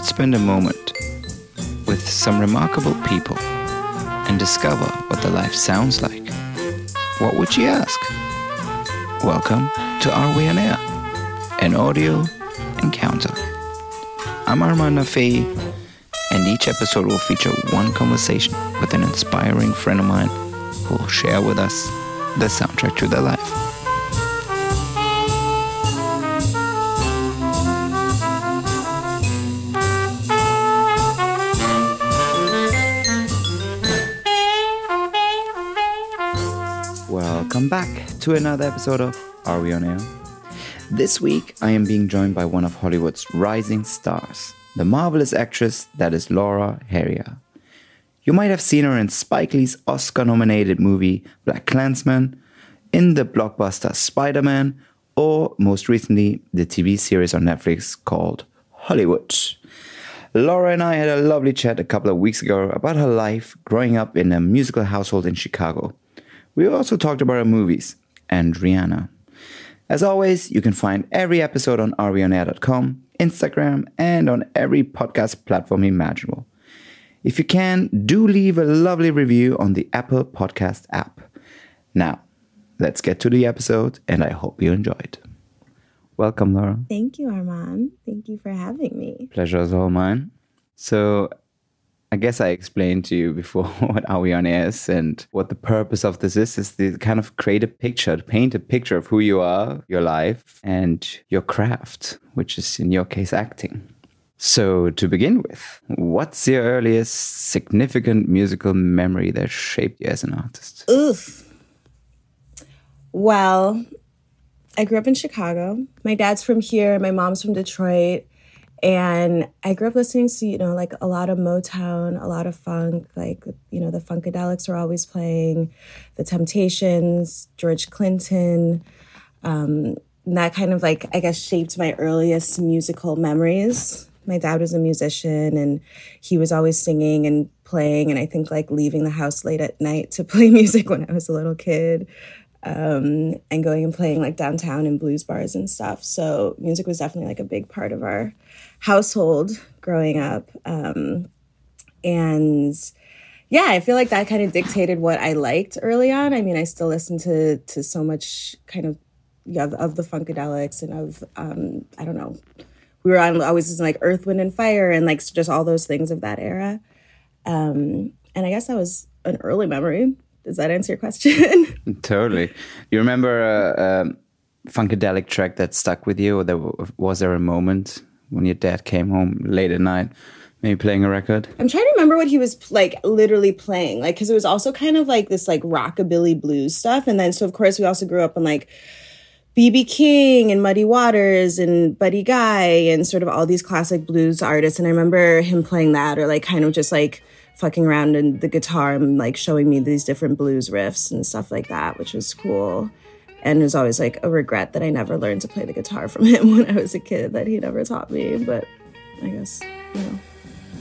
could spend a moment with some remarkable people and discover what their life sounds like, what would you ask? Welcome to Are We On Air, an audio encounter. I'm Armand Nafei, and each episode will feature one conversation with an inspiring friend of mine who will share with us the soundtrack to their life. To another episode of Are We On Air? This week, I am being joined by one of Hollywood's rising stars, the marvelous actress that is Laura Harrier. You might have seen her in Spike Lee's Oscar nominated movie Black Klansman, in the blockbuster Spider Man, or most recently, the TV series on Netflix called Hollywood. Laura and I had a lovely chat a couple of weeks ago about her life growing up in a musical household in Chicago. We also talked about her movies and Rihanna. As always, you can find every episode on areonair.com, Instagram, and on every podcast platform imaginable. If you can, do leave a lovely review on the Apple Podcast app. Now, let's get to the episode, and I hope you enjoyed. Welcome, Laura. Thank you, Armand. Thank you for having me. Pleasure is all mine. So, I guess I explained to you before what Are We On Air is and what the purpose of this is, is to kind of create a picture, to paint a picture of who you are, your life, and your craft, which is in your case acting. So, to begin with, what's your earliest significant musical memory that shaped you as an artist? Oof. Well, I grew up in Chicago. My dad's from here, my mom's from Detroit. And I grew up listening to, you know, like a lot of Motown, a lot of funk, like, you know, the Funkadelics were always playing, the Temptations, George Clinton. Um, that kind of like, I guess, shaped my earliest musical memories. My dad was a musician and he was always singing and playing. And I think like leaving the house late at night to play music when I was a little kid um, and going and playing like downtown in blues bars and stuff. So music was definitely like a big part of our household growing up. Um, and yeah, I feel like that kind of dictated what I liked early on. I mean, I still listen to to so much kind of yeah, of, the funkadelics and of um, I don't know. We were on always like Earth, Wind, and Fire and like just all those things of that era. Um, and I guess that was an early memory. Does that answer your question? totally. You remember a, a funkadelic track that stuck with you, or there, was there a moment when your dad came home late at night, maybe playing a record? I'm trying to remember what he was like literally playing, like because it was also kind of like this like rockabilly blues stuff, and then so of course we also grew up on like BB King and Muddy Waters and Buddy Guy and sort of all these classic blues artists, and I remember him playing that or like kind of just like fucking around in the guitar and like showing me these different blues riffs and stuff like that, which was cool. And was always like a regret that I never learned to play the guitar from him when I was a kid, that he never taught me. But I guess, you know.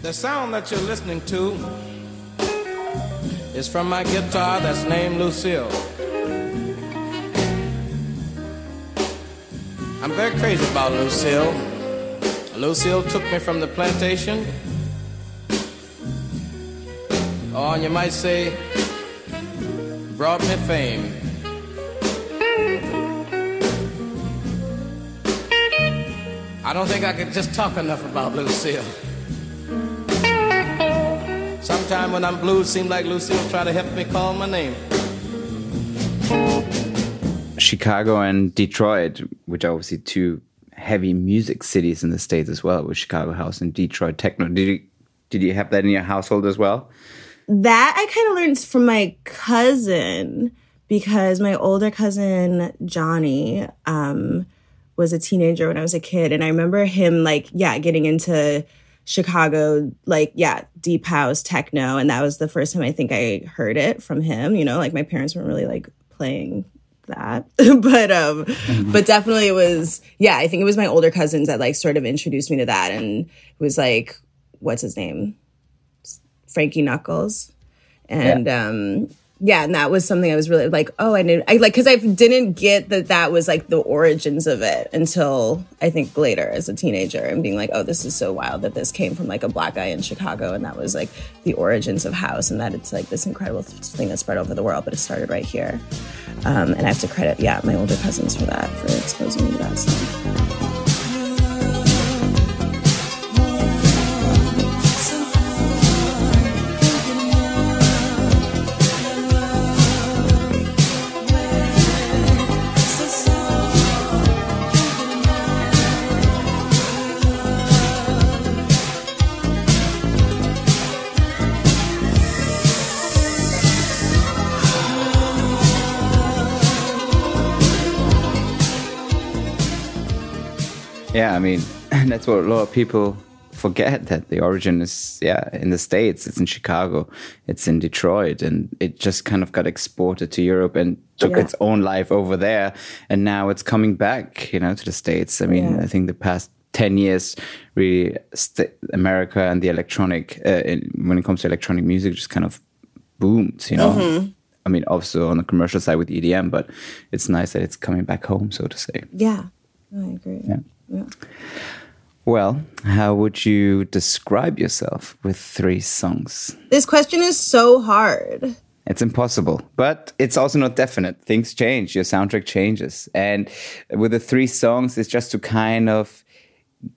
The sound that you're listening to is from my guitar that's named Lucille. I'm very crazy about Lucille. Lucille took me from the plantation oh, or you might say, brought me fame. I don't think I could just talk enough about Lucille. Sometime when I'm blue, it seems like Lucille try to help me call my name. Chicago and Detroit, which are obviously two heavy music cities in the states as well, with Chicago house and Detroit techno. Did you did you have that in your household as well? that I kind of learned from my cousin because my older cousin Johnny um, was a teenager when I was a kid, and I remember him like yeah getting into Chicago like yeah deep house techno, and that was the first time I think I heard it from him. You know, like my parents weren't really like playing that but um mm-hmm. but definitely it was yeah i think it was my older cousins that like sort of introduced me to that and it was like what's his name Frankie Knuckles. And yeah. um yeah, and that was something I was really like, oh, I knew, I like, because I didn't get that that was like the origins of it until I think later as a teenager and being like, oh, this is so wild that this came from like a black guy in Chicago and that was like the origins of house and that it's like this incredible thing that spread over the world, but it started right here. Um, and I have to credit, yeah, my older cousins for that, for exposing me to that stuff. Yeah, I mean, that's what a lot of people forget that the origin is yeah in the states it's in chicago it's in detroit and it just kind of got exported to europe and took Yeah. its own life over there and now it's coming back you know to the states i mean Yeah. i think the past 10 years really st- america and the electronic uh, in, when it comes to electronic music just kind of boomed you know Mm-hmm. i mean also on the commercial side with edm but it's nice that it's coming back home so to say Yeah, I agree. Yeah. Yeah. well how would you describe yourself with three songs This question is so hard. It's impossible, but it's also not definite. Things change, your soundtrack changes. And with the three songs, it's just to kind of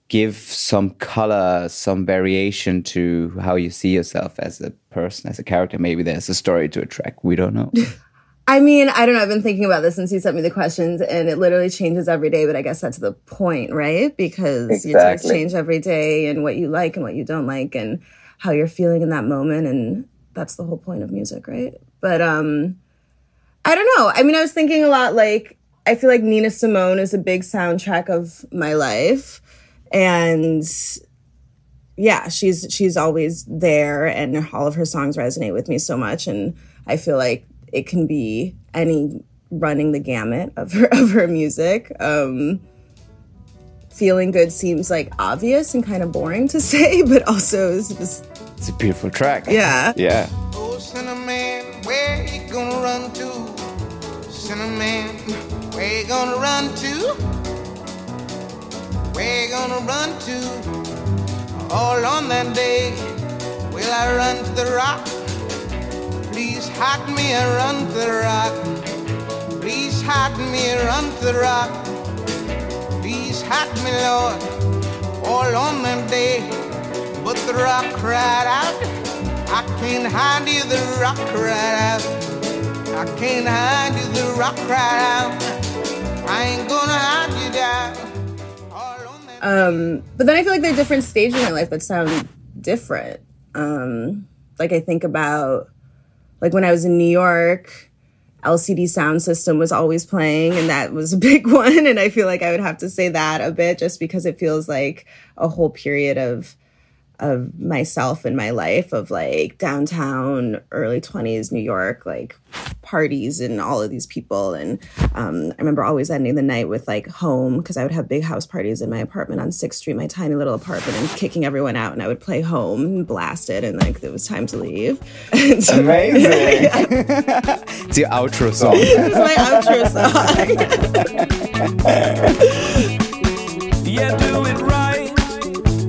give some color, some variation to how you see yourself as a person, as a character. Maybe there's a story to a track. We don't know. I mean, I don't know. I've been thinking about this since you sent me the questions, and it literally changes every day. But I guess that's the point, right? Because your tastes change every day, and what you like and what you don't like, and how you're feeling in that moment, and that's the whole point of music, right? But um, I don't know. I mean, I was thinking a lot. Like, I feel like Nina Simone is a big soundtrack of my life, and yeah, she's she's always there, and all of her songs resonate with me so much, and I feel like it can be any running the gamut of her of her music. Um, feeling good seems like obvious and kind of boring to say, but also is just It's a beautiful track. yeah. Yeah. Oh, Cinnamon, where you gonna run to? Cinnamon, where you gonna run to? Where you gonna run to? All on that day, will I run to the rock? Please hide me to the rock. Please hide me to the rock. Please hide me, Lord, all on that day. But the rock cried out, I can't hide you, the rock cried out. I can't hide you, the rock cried out. I ain't gonna hide you down. Um, but then I feel like there are different stages in my life that sound different. Um, like I think about like when I was in New York, LCD sound system was always playing, and that was a big one. And I feel like I would have to say that a bit just because it feels like a whole period of of myself in my life of like downtown early 20s new york like parties and all of these people. And um, i remember always ending the night with like home because i would have big house parties in my apartment on sixth street my tiny little apartment and kicking everyone out. And i would play home and blast it and like it was time to leave. And so Amazing. it's your outro song. this is my outro song. Yeah, do it right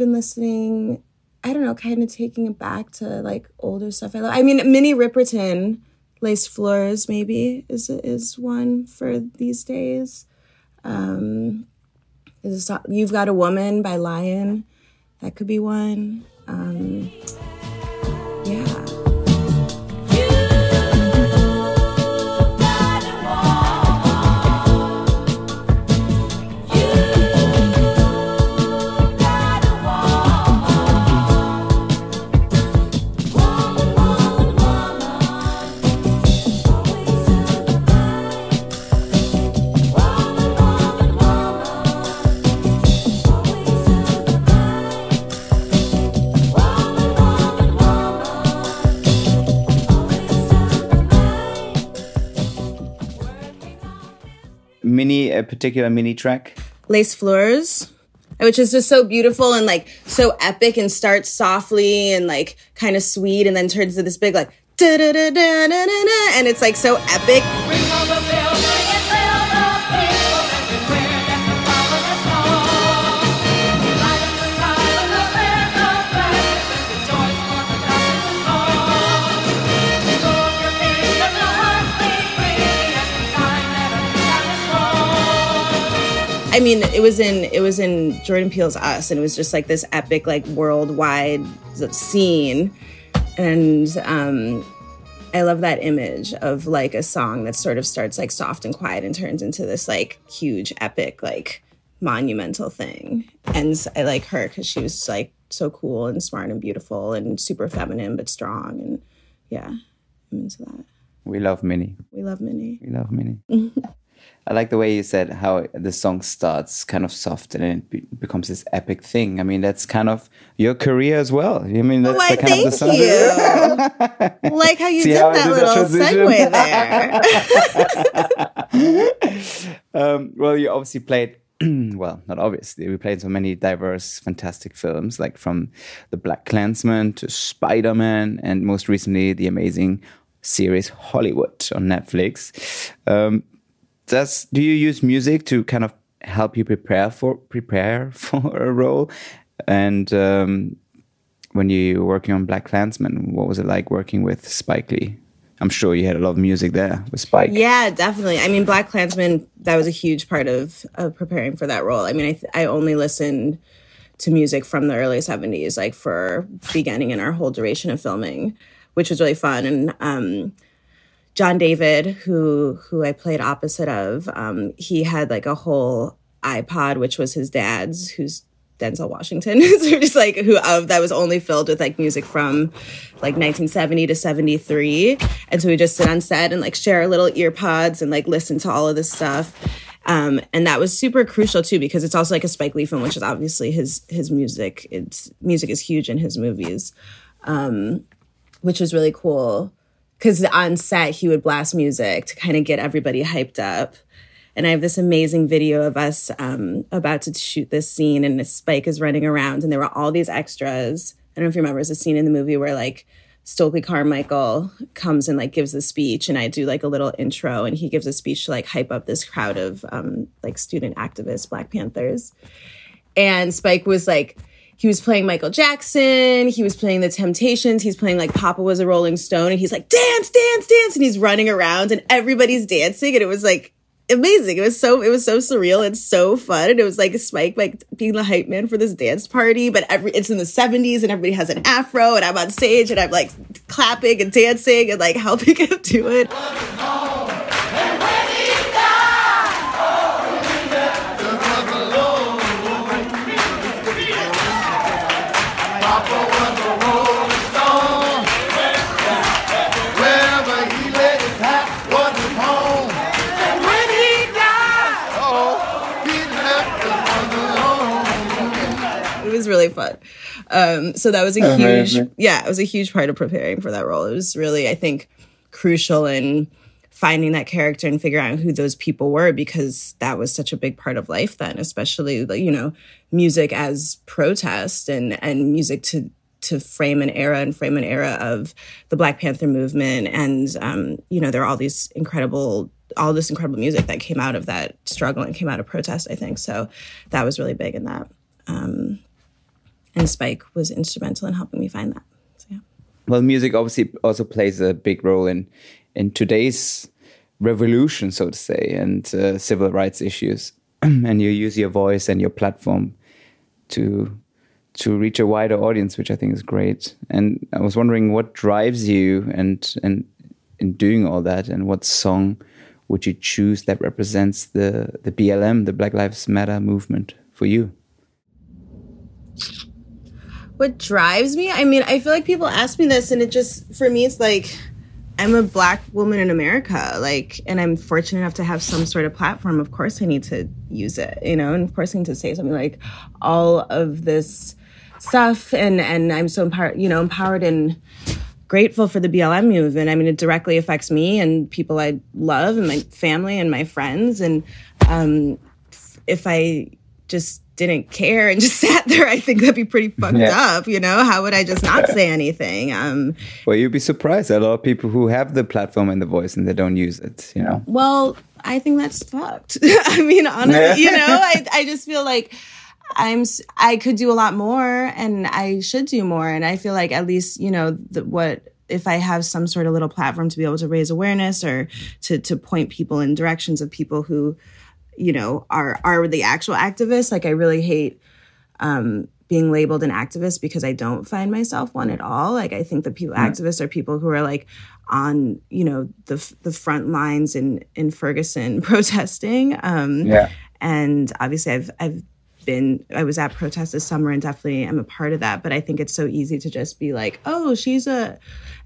been listening i don't know kind of taking it back to like older stuff i love. I mean minnie Riperton, lace floors maybe is is one for these days. Um is a song, you've got a woman by lion. That could be one. Um a particular mini track? Lace Floors, which is just so beautiful and like so epic and starts softly and like kind of sweet and then turns into this big like da da da da da da and it's like so epic. I mean, it was in it was in Jordan Peele's Us, and it was just like this epic, like worldwide scene, and um, I love that image of like a song that sort of starts like soft and quiet and turns into this like huge, epic, like monumental thing. And I like her because she was like so cool and smart and beautiful and super feminine but strong, and yeah, I'm into that. We love Minnie. We love Minnie. We love Minnie. I like the way you said how the song starts kind of soft and then it be- becomes this epic thing. I mean, that's kind of your career as well. I mean, that's Why, the kind of the thank song. you. like how you See did how that little segue there. Um, well, you obviously played, well, not obviously, we played so many diverse, fantastic films, like from The Black Klansman to Spider Man, and most recently, the amazing series Hollywood on Netflix. Um, does do you use music to kind of help you prepare for prepare for a role? And um, when you were working on Black Klansman, what was it like working with Spike Lee? I'm sure you had a lot of music there with Spike. Yeah, definitely. I mean, Black Klansman, that was a huge part of, of preparing for that role. I mean, I, I only listened to music from the early 70s, like for beginning and our whole duration of filming, which was really fun. And um, John David, who who I played opposite of, um, he had like a whole iPod, which was his dad's, who's Denzel Washington. so just like who of that was only filled with like music from like 1970 to 73. And so we just sit on set and like share our little ear pods and like listen to all of this stuff. Um, and that was super crucial too because it's also like a Spike Lee film, which is obviously his his music. It's music is huge in his movies, um, which was really cool because on set he would blast music to kind of get everybody hyped up. And I have this amazing video of us um, about to shoot this scene, and Spike is running around, and there were all these extras. I don't know if you remember, it's a scene in the movie where like Stokely Carmichael comes and like gives a speech, and I do like a little intro, and he gives a speech to like hype up this crowd of um, like student activists, Black Panthers. And Spike was like, he was playing Michael Jackson, he was playing the Temptations, he's playing like Papa was a Rolling Stone, and he's like, dance, dance, dance, and he's running around, and everybody's dancing, and it was like amazing. It was so it was so surreal and so fun. And it was like Spike like being the hype man for this dance party, but every it's in the 70s and everybody has an afro and I'm on stage and I'm like clapping and dancing and like helping him do it. Really fun. Um, so that was a huge, yeah, it was a huge part of preparing for that role. It was really, I think, crucial in finding that character and figuring out who those people were because that was such a big part of life then, especially you know, music as protest and and music to to frame an era and frame an era of the Black Panther movement and um, you know, there are all these incredible all this incredible music that came out of that struggle and came out of protest, I think. So that was really big in that. Um, and Spike was instrumental in helping me find that. So, yeah. Well, music obviously also plays a big role in in today's revolution, so to say, and uh, civil rights issues. and you use your voice and your platform to to reach a wider audience, which I think is great. And I was wondering what drives you and and in doing all that, and what song would you choose that represents the the BLM, the Black Lives Matter movement for you? What drives me? I mean, I feel like people ask me this, and it just, for me, it's like, I'm a black woman in America, like, and I'm fortunate enough to have some sort of platform. Of course, I need to use it, you know, and of course, I need to say something like all of this stuff, and and I'm so empowered, you know, empowered and grateful for the BLM movement. I mean, it directly affects me and people I love and my family and my friends. And Um, if I just didn't care and just sat there, I think that'd be pretty fucked Yeah. up. You know, how would I just not say anything? Um, Well, you'd be surprised. A lot of people who have the platform and the voice and they don't use it. You know. Well, I think that's fucked. I mean, honestly, you know, I, I just feel like I'm, I could do a lot more and I should do more. And I feel like at least, you know, the, what, if I have some sort of little platform to be able to raise awareness or to, to point people in directions of people who, you know, are, are the actual activists. Like I really hate, um, being labeled an activist because I don't find myself one at all. Like I think that people activists are people who are like on you know the the front lines in in Ferguson protesting. Um, Yeah. and obviously I've I've been I was at protests this summer and definitely am a part of that. But I think it's so easy to just be like, oh, she's a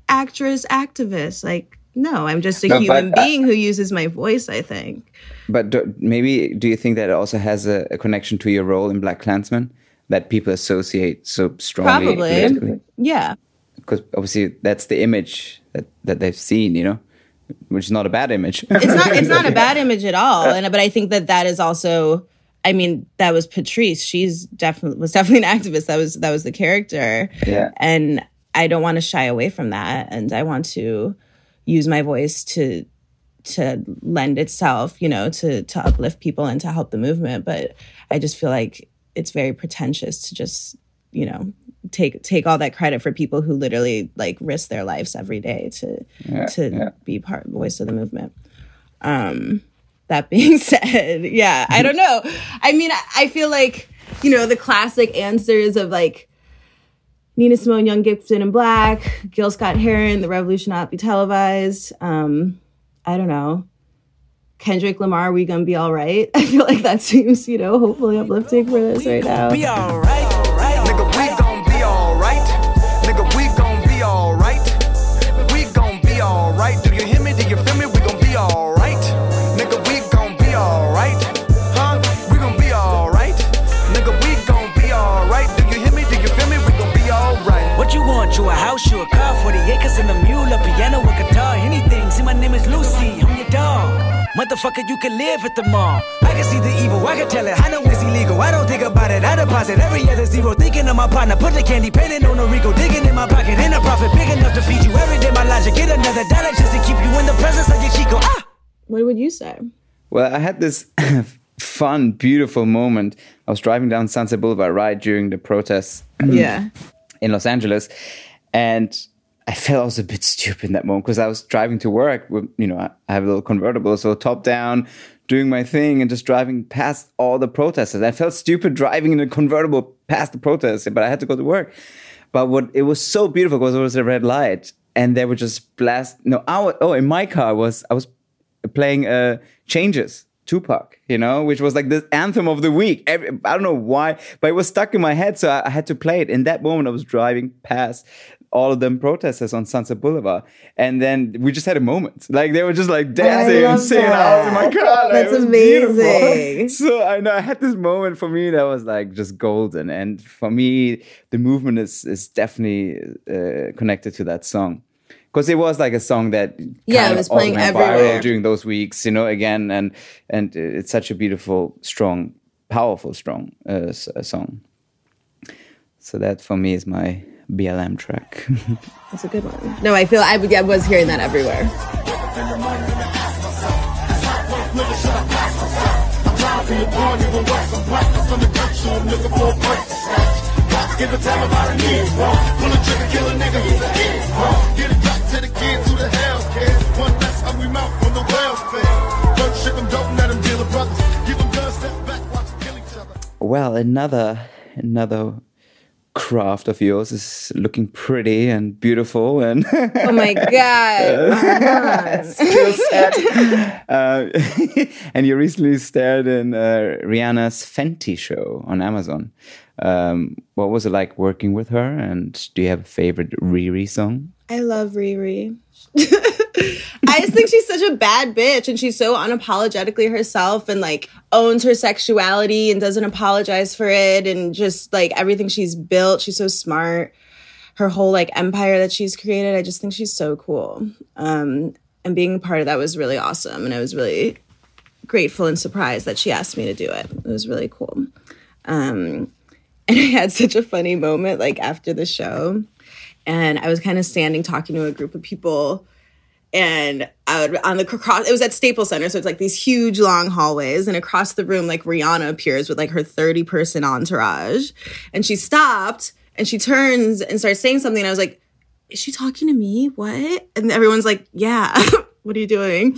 actress activist. Like no, I'm just a No, but, human uh, being who uses my voice. I think. But do, maybe do you think that it also has a, a connection to your role in Black Klansman that people associate so strongly? Probably. Yeah. Because obviously that's the image that, that they've seen, you know, which is not a bad image. it's not it's not a bad image at all and but i think that that is also i mean that was patrice she's definitely was definitely an activist that was that was the character Yeah. and i don't want to shy away from that and i want to use my voice to to lend itself you know to to uplift people and to help the movement. But i just feel like it's very pretentious to just you know take take all that credit for people who literally like risk their lives every day to Yeah, to yeah. be part voice of the movement. Um that being said yeah i don't know. I mean I, I feel like you know the classic answers of like nina simone young gibson and black gil scott heron the revolution not be televised um i don't know. Kendrick lamar we gonna be all right. I feel like that seems you know hopefully uplifting for this right now. Be alright, nigga. Motherfucker, you can live at the mall. I can see the evil, I can tell it. I know it's illegal. I don't think about it. I deposit every other zero. Thinking of my partner, put the candy painting on a Rico. Digging in my pocket, in a profit big enough to feed you every day. My logic, get another dollar just to keep you in the presence of your Chico. Ah! what would you say Well, I had this fun, beautiful moment. I was driving down Sunset Boulevard right during the protests yeah in Los Angeles, and I felt I was a bit stupid in that moment because I was driving to work. With, you know, I have a little convertible, so top down, doing my thing, and just driving past all the protesters. I felt stupid driving in a convertible past the protesters, but I had to go to work. But what it was so beautiful because it was a red light, and they were just blast. No, I was, oh, in my car was I was playing uh changes tupac you know which was like the anthem of the week Every, i don't know why but it was stuck in my head so I, I had to play it in that moment i was driving past all of them protesters on sunset boulevard and then we just had a moment like they were just like dancing and singing was in my like, That's it beautiful. amazing. so i know i had this moment for me that was like just golden and for me the movement is is definitely uh, connected to that song because it was like a song that Yeah, it was playing everywhere. viral during those weeks, you know, again, and and it's such a beautiful, strong, powerful, strong uh, uh, song. So that for me is my BLM track. That's a good one. No, I feel I, I was hearing that everywhere. well, another another craft of yours is looking pretty and beautiful and Oh my god! skill set. uh, and you recently starred in uh, Rihanna's Fenty show on Amazon. Um, what was it like working with her? And do you have a favorite Riri song? I love Riri. I just think she's such a bad bitch and she's so unapologetically herself and like owns her sexuality and doesn't apologize for it and just like everything she's built. She's so smart. Her whole like empire that she's created, I just think she's so cool. Um, and being a part of that was really awesome. And I was really, grateful and surprised that she asked me to do it. It was really cool. Um, and I had such a funny moment like after the show, and I was kind of standing talking to a group of people and would, on the cross, it was at Staples Center, so it's like these huge long hallways, and across the room, like Rihanna appears with like her thirty person entourage, and she stopped and she turns and starts saying something, and I was like, "Is she talking to me? What?" And everyone's like, "Yeah, what are you doing?"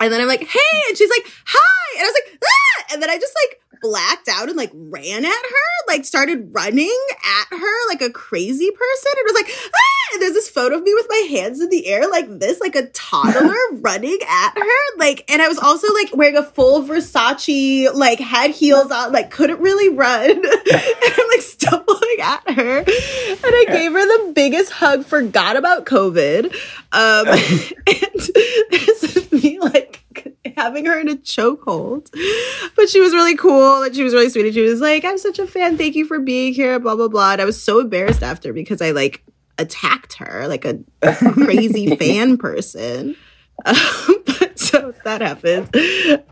And then I'm like, "Hey," and she's like, "Hi," and I was like, "Ah!" and then I just like blacked out and like ran at her, like started running at her like a crazy person. And was like, ah! And there's this photo of me with my hands in the air like this, like a toddler running at her. Like, and I was also like wearing a full Versace, like had heels on, like couldn't really run. and I'm like stumbling at her. And I gave her the biggest hug, forgot about COVID. Um, and this me like having her in a chokehold. But she was really cool and she was really sweet. And she was like, I'm such a fan. Thank you for being here, blah, blah, blah. And I was so embarrassed after because I like attacked her like a, a crazy fan person. Um, but so that happened.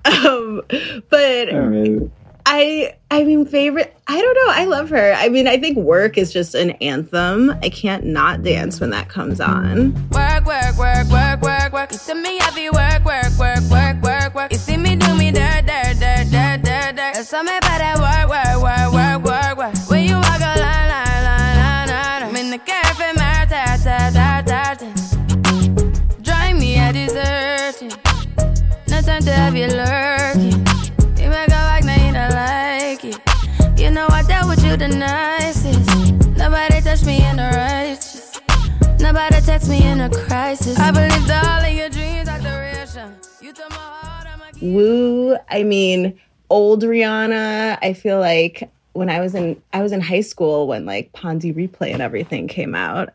Um, but I I mean favorite I don't know. I love her. I mean, I think work is just an anthem. I can't not dance when that comes on. Work, work, work, work, work, work. You see me heavy work, work, work, work, work, work. You see me do me dirt, dirt, dirt, dirt, dirt, dirt. There's something about that work, work, work, work, work, work. When you walk a line, line, line, line, line. I'm in the cafe, mar, ta, ta, ta, ta, ta. Drive me a deserting. No time to have you lurking. You make a like, now you don't like it. You know I dealt with you the Nobody text me in a crisis. I believed all of your dreams are duration. You took my heart, I'm a Woo, I mean, old Rihanna, I feel like when I was in I was in high school when like Ponzi replay and everything came out.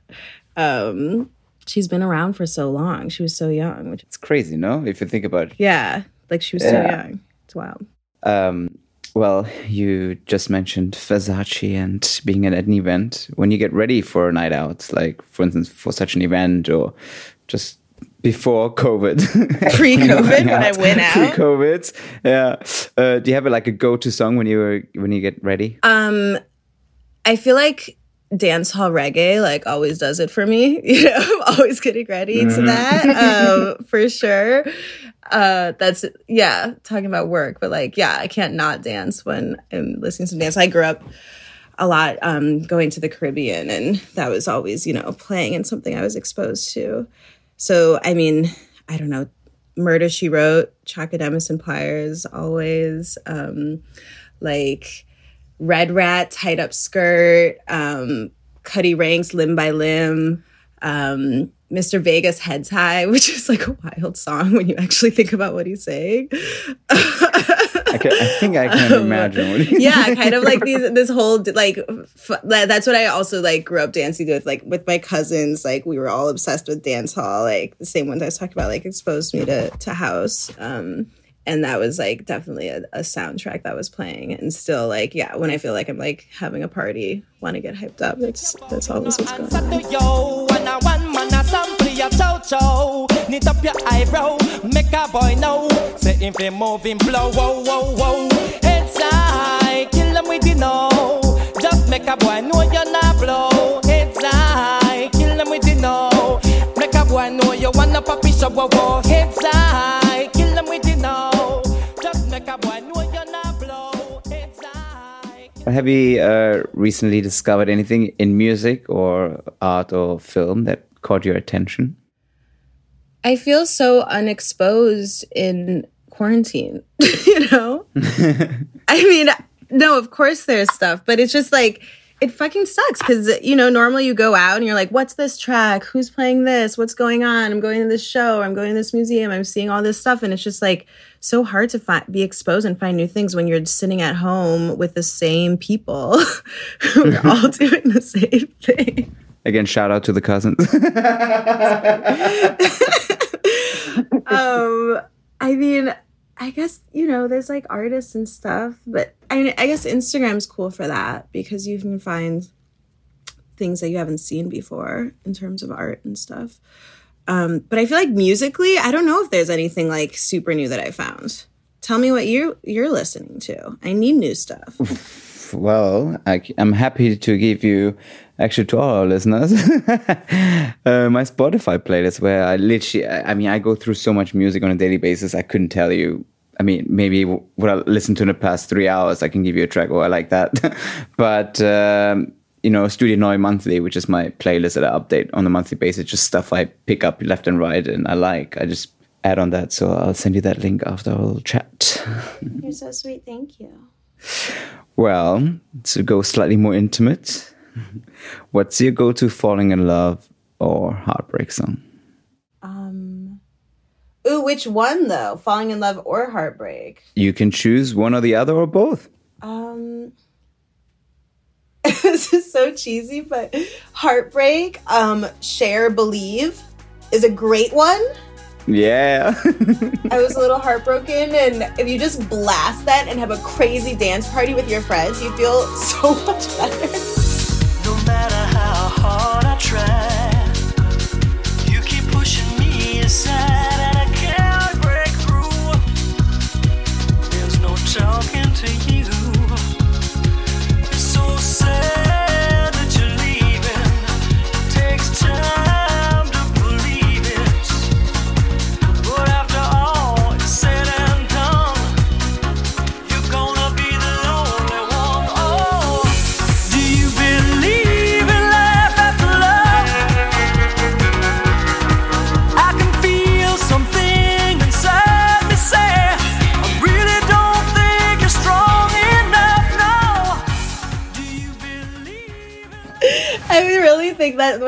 Um she's been around for so long. She was so young, which It's crazy, no? If you think about it. yeah, like she was so young. It's wild. Um, well, you just mentioned Versace and being at an event. When you get ready for a night out, like for instance, for such an event or just before COVID, Pre-COVID, when I went out. pre-COVID, yeah. Uh, do you have a, like a go-to song when you were when you get ready? Um, I feel like dance hall reggae like always does it for me. You know, I'm always getting ready to that um, for sure. Uh, that's yeah, talking about work, but like yeah, I can't not dance when I'm listening to dance. I grew up a lot um, going to the Caribbean, and that was always you know playing and something I was exposed to. So I mean, I don't know. Murder She Wrote, Chakademos and Pliers, always. Um, like Red Rat, Tied Up Skirt, um, Cuddy Ranks, Limb by Limb, um, Mr. Vegas, Heads High, which is like a wild song when you actually think about what he's saying. I, can, I think I can imagine. What yeah, kind of like these this whole like f- that's what I also like grew up dancing with like with my cousins like we were all obsessed with dance hall like the same ones I was talking about like exposed me to to house um and that was like definitely a, a soundtrack that was playing and still like yeah when I feel like I'm like having a party want to get hyped up that's that's always what's going on. Knit up your eyebrow, make a boy know. Say if he moving blow, whoa, whoa, whoa. Heads high, kill them with the know. Just make a boy know you're not blow. Heads high, kill them with the know. Make a boy know you wanna puppy shop, whoa, whoa. Heads high, Have you uh, recently discovered anything in music or art or film that caught your attention? I feel so unexposed in quarantine, you know? I mean, no, of course there's stuff, but it's just like, it fucking sucks because, you know, normally you go out and you're like, what's this track? Who's playing this? What's going on? I'm going to this show. I'm going to this museum. I'm seeing all this stuff. And it's just like so hard to fi- be exposed and find new things when you're sitting at home with the same people who are all doing the same thing. Again, shout out to the cousins. um i mean i guess you know there's like artists and stuff but i mean i guess instagram's cool for that because you can find things that you haven't seen before in terms of art and stuff um but i feel like musically i don't know if there's anything like super new that i found Tell me what you you're listening to. I need new stuff. Well, I, am happy to give you, actually, to all our listeners, uh, my Spotify playlist where I literally, I I mean, I go through so much music on a daily basis. I couldn't tell you. I mean, maybe what I listened to in the past three hours, I can give you a track. Oh, I like that. but, um, you know, Studio Noi Monthly, which is my playlist that I update on a monthly basis, just stuff I pick up left and right and I like. I just add on that. So I'll send you that link after our chat. You're so sweet. Thank you. Well, to go slightly more intimate, what's your go to falling in love or heartbreak song? Ooh, which one though? Falling in love or heartbreak? You can choose one or the other or both. Um this is so cheesy, but heartbreak, um, share believe is a great one. Yeah. I was a little heartbroken, and if you just blast that and have a crazy dance party with your friends, you feel so much better.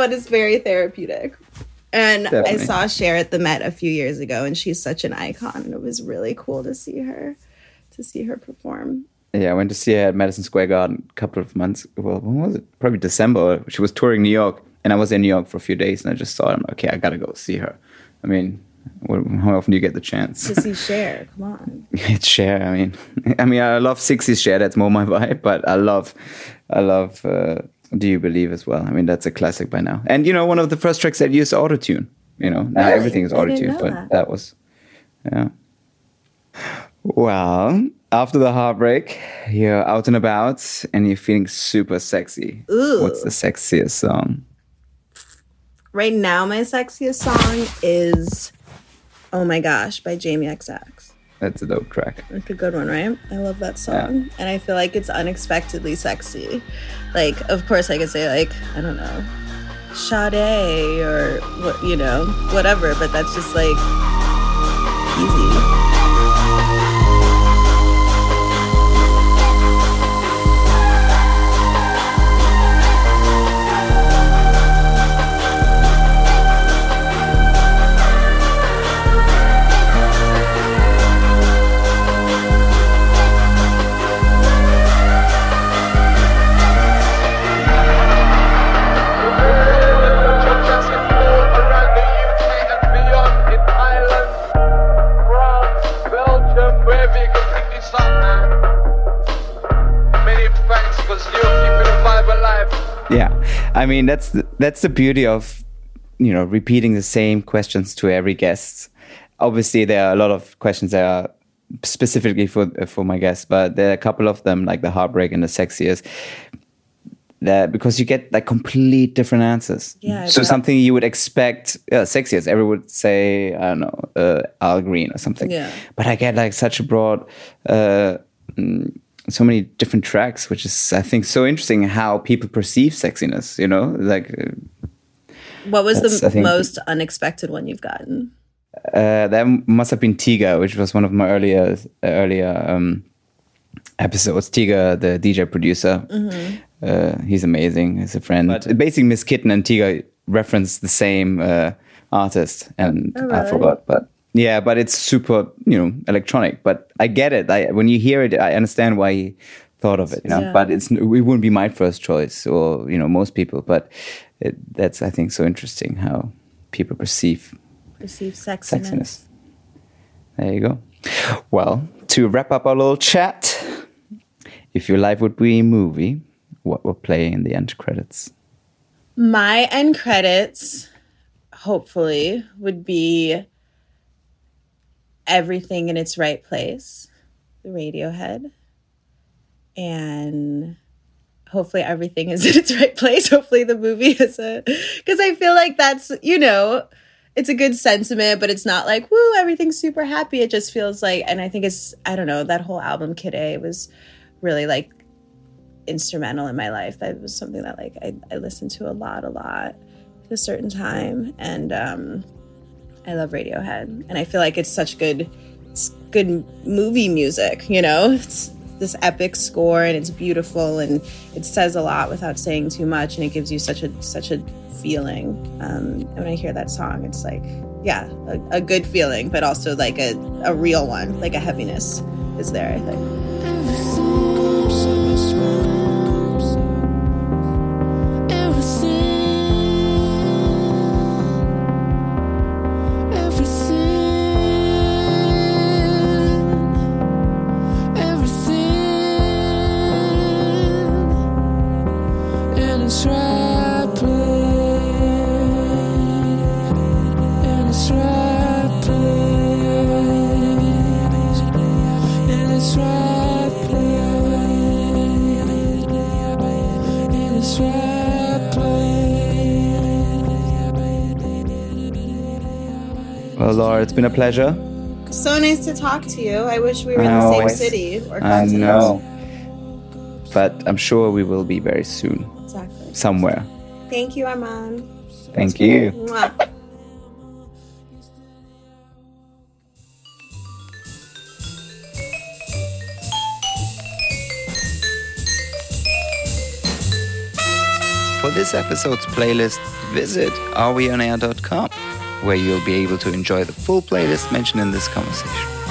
One is very therapeutic. And I saw Cher at the Met a few years ago, and she's such an icon, and it was really cool to see her, to see her perform. yeah, I went to see her at Madison Square Garden a couple of months. Well, when was it? Probably December. She was touring New York, and I was in New York for a few days, and I just saw her. I'm like, okay, I gotta go see her. I mean, how often do you get the chance? To see Cher, come on. it's Cher. I mean, I mean, I love 60s Cher. That's more my vibe. But I love, I love. Uh, Do you believe as well? I mean, that's a classic by now. And you know, one of the first tracks that used auto tune. You know, now Really? everything is auto tune, but that. that was, yeah. Well, after the heartbreak, you're out and about and you're feeling super sexy. Ooh. What's the sexiest song? Right now, my sexiest song is "Oh My Gosh" by Jamie XX. That's a dope track. It's a good one, right? I love that song, and I feel like it's unexpectedly sexy. Like, of course, I could say like I don't know, Sade or what you know, whatever, but that's just like mean that's the, that's the beauty of you know repeating the same questions to every guest. Obviously, there are a lot of questions that are specifically for for my guests, but there are a couple of them like the heartbreak and the sexiest. That because you get like complete different answers. Yeah, So something you would expect, uh, sexiest, everyone would say, I don't know, uh, Al Green or something. Yeah. But I get like such a broad, uh, mm, so many different tracks, which is I think so interesting how people perceive sexiness. You know, like uh, What was the think- most unexpected one you've gotten? uh, that must have been Tiga, which was one of my earlier earlier um, episodes. Tiga, the DJ producer, uh, he's amazing. He's a friend. But basically, Miss Kitten and Tiga reference the same uh, artist, and I forgot. But yeah, but it's super, you know, electronic. But I get it. I when you hear it, I understand why he thought of it. You know, Yeah. but it's it wouldn't be my first choice, or you know, most people. But it, that's I think so interesting how people perceive perceive sexiness. sexiness. There you go. Well, to wrap up our little chat, if your life would be a movie, what will play in the end credits? My end credits, hopefully, would be everything in its right place, the Radiohead, and hopefully everything is in its right place. Hopefully the movie is a because I feel like that's you know it's a good sentiment, but it's not like woo everything's super happy. It just feels like, and I think it's I don't know that whole album Kid A was really like instrumental in my life. That was something that like I, I listened to a lot, a lot at a certain time, and um, I love Radiohead, and I feel like it's such good, it's good movie music. You know, it's this epic score, and it's beautiful, and it says a lot without saying too much, and it gives you such a such a feeling. Um, and when I hear that song, it's like yeah, a, a good feeling, but also like a, a real one, like a heaviness is there. I think. Well, Laura, it's been a pleasure. So nice to talk to you. I wish we were in I the same always- city or I know. But I'm sure we will be very soon. Exactly. Somewhere. Thank you, Armand. Thank you. Mwah. For this episode's playlist, visit areweonair.com, where you'll be able to enjoy the full playlist mentioned in this conversation.